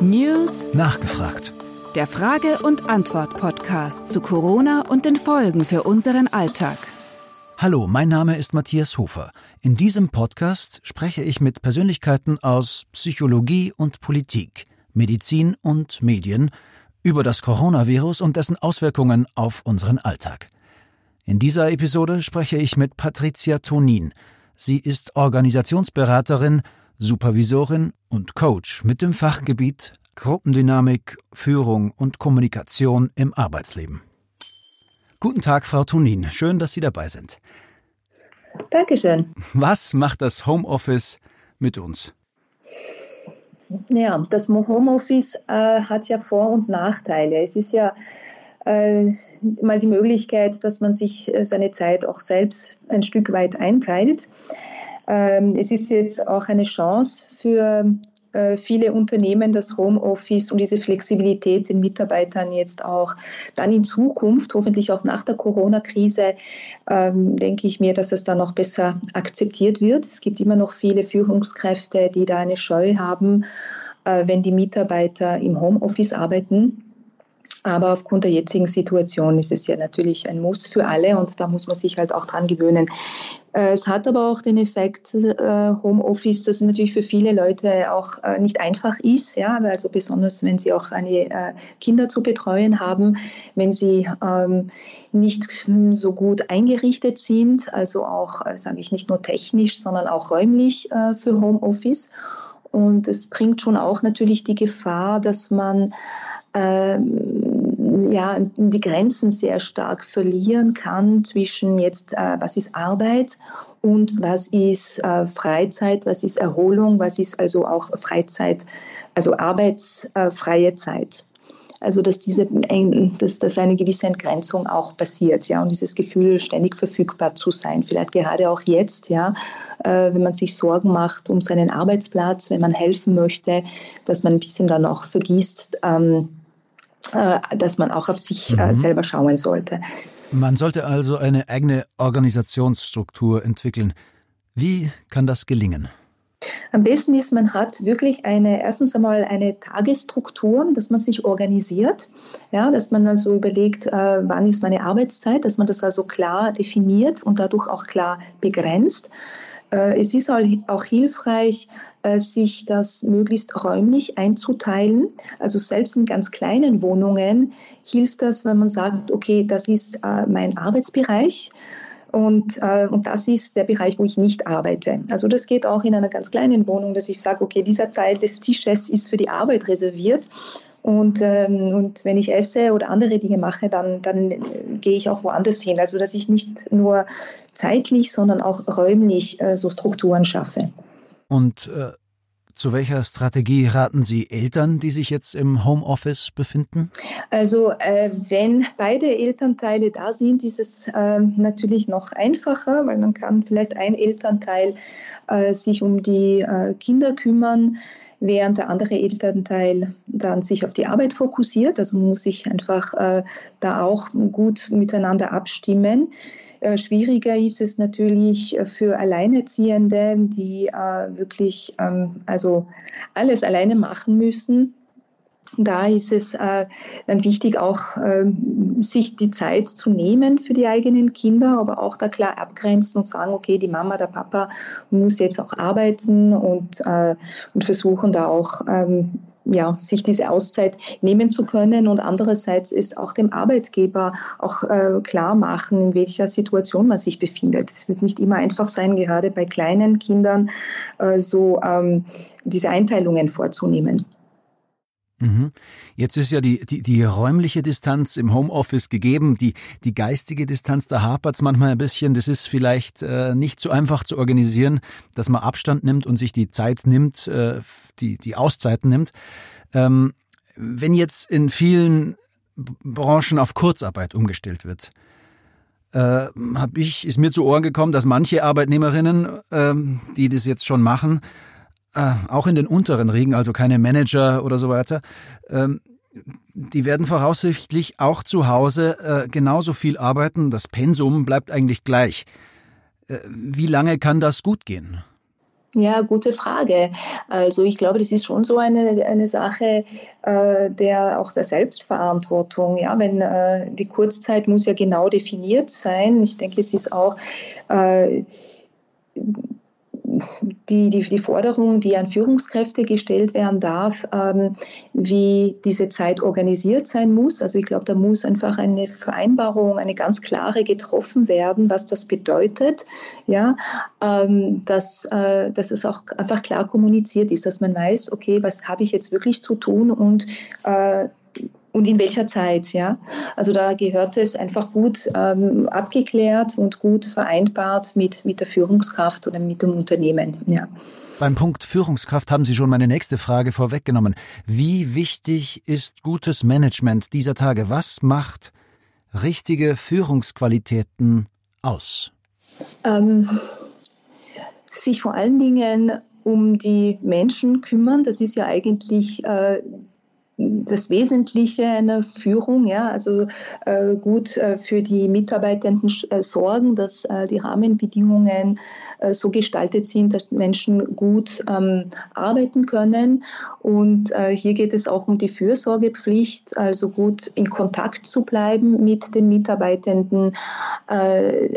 News Nachgefragt. Der Frage- und Antwort-Podcast zu Corona und den Folgen für unseren Alltag. Hallo, mein Name ist Matthias Hofer. In diesem Podcast spreche ich mit Persönlichkeiten aus Psychologie und Politik, Medizin und Medien über das Coronavirus und dessen Auswirkungen auf unseren Alltag. In dieser Episode spreche ich mit Patricia Tonin. Sie ist Organisationsberaterin, Supervisorin und Coach mit dem Fachgebiet Gruppendynamik, Führung und Kommunikation im Arbeitsleben. Guten Tag, Frau Tonin. Schön, dass Sie dabei sind. Dankeschön. Was macht das Homeoffice mit uns? Ja, das Homeoffice äh, hat ja Vor- und Nachteile. Es ist ja äh, mal die Möglichkeit, dass man sich äh, seine Zeit auch selbst ein Stück weit einteilt. Ähm, es ist jetzt auch eine Chance für äh, viele Unternehmen das Homeoffice und diese Flexibilität den Mitarbeitern jetzt auch dann in Zukunft, hoffentlich auch nach der Corona-Krise, ähm, denke ich mir, dass es dann noch besser akzeptiert wird. Es gibt immer noch viele Führungskräfte, die da eine Scheu haben, äh, wenn die Mitarbeiter im Homeoffice arbeiten. Aber aufgrund der jetzigen Situation ist es ja natürlich ein Muss für alle und da muss man sich halt auch dran gewöhnen. Äh, es hat aber auch den Effekt äh, Homeoffice, dass natürlich für viele Leute auch äh, nicht einfach ist, ja, also besonders wenn sie auch eine Kinder zu betreuen haben, wenn sie ähm, nicht so gut eingerichtet sind, also auch, sage ich nicht nur technisch, sondern auch räumlich für Homeoffice. Und es bringt schon auch natürlich die Gefahr, dass man ähm, ja, die Grenzen sehr stark verlieren kann zwischen jetzt, äh, was ist Arbeit und was ist äh, Freizeit, was ist Erholung, was ist also auch Freizeit, also arbeitsfreie Zeit. Also dass diese, dass, dass eine gewisse Entgrenzung auch passiert, ja, und dieses Gefühl, ständig verfügbar zu sein, vielleicht gerade auch jetzt, ja, äh, wenn man sich Sorgen macht um seinen Arbeitsplatz, wenn man helfen möchte, dass man ein bisschen dann auch vergisst, ähm, äh, dass man auch auf sich äh, mhm. selber schauen sollte. Man sollte also eine eigene Organisationsstruktur entwickeln. Wie kann das gelingen? Am besten ist, man hat wirklich eine, erstens einmal eine Tagesstruktur, dass man sich organisiert, ja, dass man also überlegt, äh, wann ist meine Arbeitszeit, dass man das also klar definiert und dadurch auch klar begrenzt. Äh, es ist auch hilfreich, äh, sich das möglichst räumlich einzuteilen. Also selbst in ganz kleinen Wohnungen hilft das, wenn man sagt, okay, das ist äh, mein Arbeitsbereich. Und, äh, und das ist der Bereich, wo ich nicht arbeite. Also das geht auch in einer ganz kleinen Wohnung, dass ich sage, okay, dieser Teil des Tisches ist für die Arbeit reserviert. Und, ähm, und wenn ich esse oder andere Dinge mache, dann, dann äh, gehe ich auch woanders hin. Also dass ich nicht nur zeitlich, sondern auch räumlich äh, so Strukturen schaffe. Und äh, zu welcher Strategie raten Sie Eltern, die sich jetzt im Homeoffice befinden? Also äh, wenn beide Elternteile da sind, ist es äh, natürlich noch einfacher, weil man kann vielleicht ein Elternteil äh, sich um die äh, Kinder kümmern während der andere Elternteil dann sich auf die Arbeit fokussiert. Also man muss sich einfach äh, da auch gut miteinander abstimmen. Äh, schwieriger ist es natürlich für Alleinerziehende, die äh, wirklich ähm, also alles alleine machen müssen. Da ist es äh, dann wichtig, auch äh, sich die Zeit zu nehmen für die eigenen Kinder, aber auch da klar abgrenzen und sagen, okay, die Mama, der Papa muss jetzt auch arbeiten und, äh, und versuchen da auch ähm, ja, sich diese Auszeit nehmen zu können und andererseits ist auch dem Arbeitgeber auch äh, klar machen, in welcher Situation man sich befindet. Es wird nicht immer einfach sein, gerade bei kleinen Kindern äh, so ähm, diese Einteilungen vorzunehmen. Mhm. Jetzt ist ja die, die, die räumliche Distanz im Homeoffice gegeben, die, die geistige Distanz, da hapert es manchmal ein bisschen. Das ist vielleicht äh, nicht so einfach zu organisieren, dass man Abstand nimmt und sich die Zeit nimmt, äh, die, die Auszeiten nimmt. Ähm, wenn jetzt in vielen Branchen auf Kurzarbeit umgestellt wird, äh, hab ich, ist mir zu Ohren gekommen, dass manche Arbeitnehmerinnen, äh, die das jetzt schon machen, äh, auch in den unteren Riegen, also keine Manager oder so weiter, ähm, die werden voraussichtlich auch zu Hause äh, genauso viel arbeiten. Das Pensum bleibt eigentlich gleich. Äh, wie lange kann das gut gehen? Ja, gute Frage. Also ich glaube, das ist schon so eine, eine Sache äh, der auch der Selbstverantwortung. Ja, wenn äh, die Kurzzeit muss ja genau definiert sein. Ich denke, es ist auch äh, die, die, die Forderung, die an Führungskräfte gestellt werden darf, ähm, wie diese Zeit organisiert sein muss. Also ich glaube, da muss einfach eine Vereinbarung, eine ganz klare getroffen werden, was das bedeutet, ja, ähm, dass, äh, dass es auch einfach klar kommuniziert ist, dass man weiß, okay, was habe ich jetzt wirklich zu tun und äh, und in welcher Zeit. Ja? Also da gehört es einfach gut ähm, abgeklärt und gut vereinbart mit, mit der Führungskraft oder mit dem Unternehmen. Ja. Beim Punkt Führungskraft haben Sie schon meine nächste Frage vorweggenommen. Wie wichtig ist gutes Management dieser Tage? Was macht richtige Führungsqualitäten aus? Ähm, sich vor allen Dingen um die Menschen kümmern. Das ist ja eigentlich äh, das Wesentliche einer Führung, ja, also äh, gut äh, für die Mitarbeitenden äh, sorgen, dass äh, die Rahmenbedingungen äh, so gestaltet sind, dass Menschen gut ähm, arbeiten können. Und äh, hier geht es auch um die Fürsorgepflicht, also gut in Kontakt zu bleiben mit den Mitarbeitenden.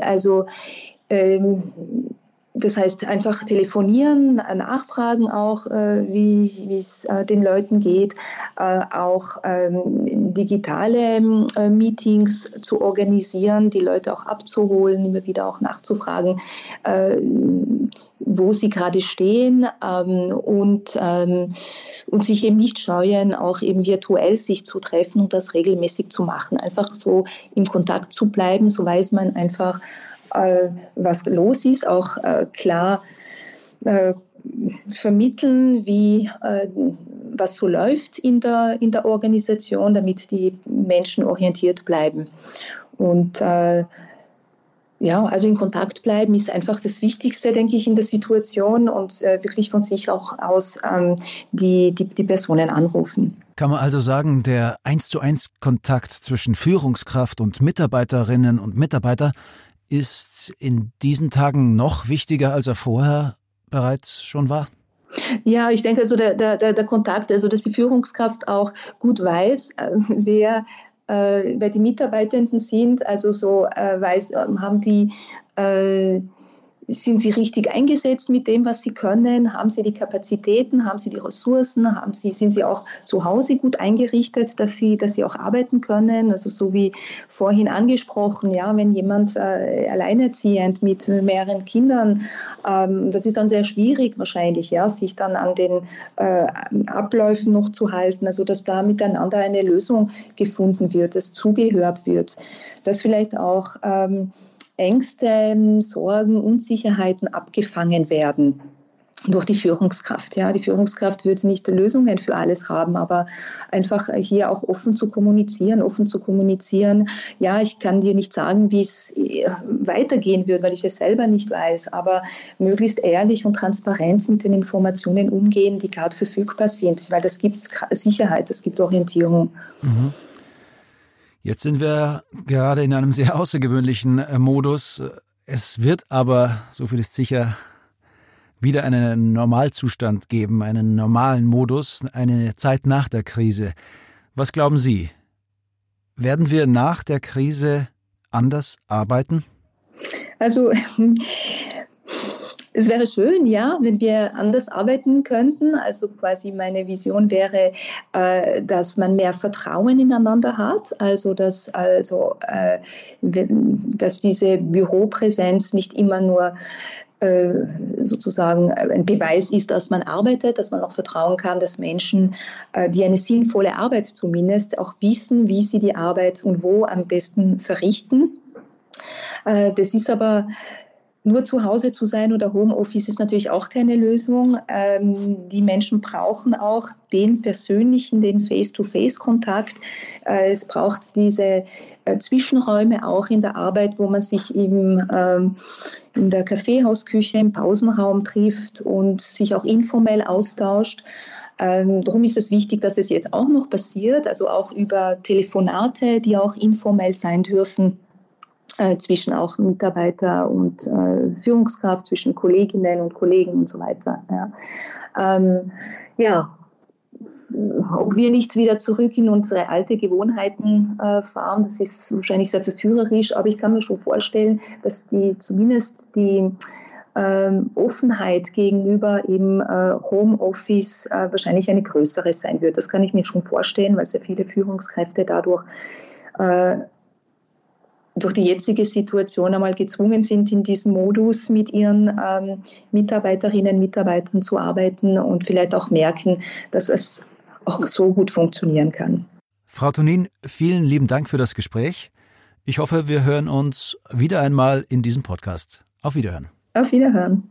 also ähm, das heißt, einfach telefonieren, nachfragen auch, äh, wie es äh, den Leuten geht, äh, auch ähm, digitale Meetings zu organisieren, die Leute auch abzuholen, immer wieder auch nachzufragen, wo sie gerade stehen ähm, und, ähm, und sich eben nicht scheuen, auch eben virtuell sich zu treffen und das regelmäßig zu machen. Einfach so im Kontakt zu bleiben, so weiß man einfach, äh, was los ist, auch äh, klar äh, vermitteln, wie was so läuft in der, in der Organisation, damit die Menschen orientiert bleiben. Und äh, ja, also in Kontakt bleiben ist einfach das Wichtigste, denke ich, in der Situation und äh, wirklich von sich auch aus ähm, die, die, die Personen anrufen. Kann man also sagen, der eins zu eins Kontakt zwischen Führungskraft und Mitarbeiterinnen und Mitarbeiter ist in diesen Tagen noch wichtiger, als er vorher bereits schon war? Ja, ich denke, also der, der, der Kontakt, also dass die Führungskraft auch gut weiß, äh, wer äh, wer die Mitarbeitenden sind, also so äh, weiß, ähm, haben die äh, sind sie richtig eingesetzt mit dem, was sie können? Haben sie die Kapazitäten? Haben sie die Ressourcen? Haben sie, sind sie auch zu Hause gut eingerichtet, dass sie, dass sie auch arbeiten können? Also so wie vorhin angesprochen, ja, wenn jemand äh, alleinerziehend mit mehreren Kindern, ähm, das ist dann sehr schwierig wahrscheinlich, ja, sich dann an den äh, Abläufen noch zu halten. Also dass da miteinander eine Lösung gefunden wird, dass zugehört wird, dass vielleicht auch ähm, Ängste, Sorgen, Unsicherheiten abgefangen werden durch die Führungskraft. Ja, die Führungskraft wird nicht Lösungen für alles haben, aber einfach hier auch offen zu kommunizieren, offen zu kommunizieren. Ja, ich kann dir nicht sagen, wie es äh, weitergehen wird, weil ich es selber nicht weiß, aber möglichst ehrlich und transparent mit den Informationen umgehen, die gerade verfügbar sind, weil das gibt Sicherheit, das gibt Orientierung. Mhm. Jetzt sind wir gerade in einem sehr außergewöhnlichen äh, Modus. Es wird aber, so viel ist sicher, wieder einen Normalzustand geben, einen normalen Modus, eine Zeit nach der Krise. Was glauben Sie? Werden wir nach der Krise anders arbeiten? Also es wäre schön, ja, wenn wir anders arbeiten könnten. Also quasi meine Vision wäre, äh, dass man mehr Vertrauen ineinander hat. Also dass also äh, dass diese Büropräsenz nicht immer nur äh, sozusagen ein Beweis ist, dass man arbeitet, dass man auch vertrauen kann, dass Menschen, äh, die eine sinnvolle Arbeit zumindest, auch wissen, wie sie die Arbeit und wo am besten verrichten. Äh, das ist aber nur zu Hause zu sein oder Homeoffice ist natürlich auch keine Lösung. Ähm, die Menschen brauchen auch den persönlichen, den Face-to-Face-Kontakt. Äh, es braucht diese äh, Zwischenräume auch in der Arbeit, wo man sich im, ähm, in der Kaffeehausküche, im Pausenraum trifft und sich auch informell austauscht. Ähm, darum ist es wichtig, dass es jetzt auch noch passiert, also auch über Telefonate, die auch informell sein dürfen äh, zwischen auch Mitarbeiter und äh, Führungskraft, zwischen Kolleginnen und Kollegen und so weiter. Ja, ähm, ja ob wir nicht wieder zurück in unsere alte Gewohnheiten äh, fahren, das ist wahrscheinlich sehr verführerisch, aber ich kann mir schon vorstellen, dass die zumindest die ähm, Offenheit gegenüber eben äh, Homeoffice äh, wahrscheinlich eine größere sein wird. Das kann ich mir schon vorstellen, weil sehr viele Führungskräfte dadurch äh, durch die jetzige Situation einmal gezwungen sind, in diesem Modus mit ihren ähm, Mitarbeiterinnen und Mitarbeitern zu arbeiten und vielleicht auch merken, dass es auch so gut funktionieren kann. Frau Tonin, vielen lieben Dank für das Gespräch. Ich hoffe, wir hören uns wieder einmal in diesem Podcast. Auf Wiederhören. Auf Wiederhören.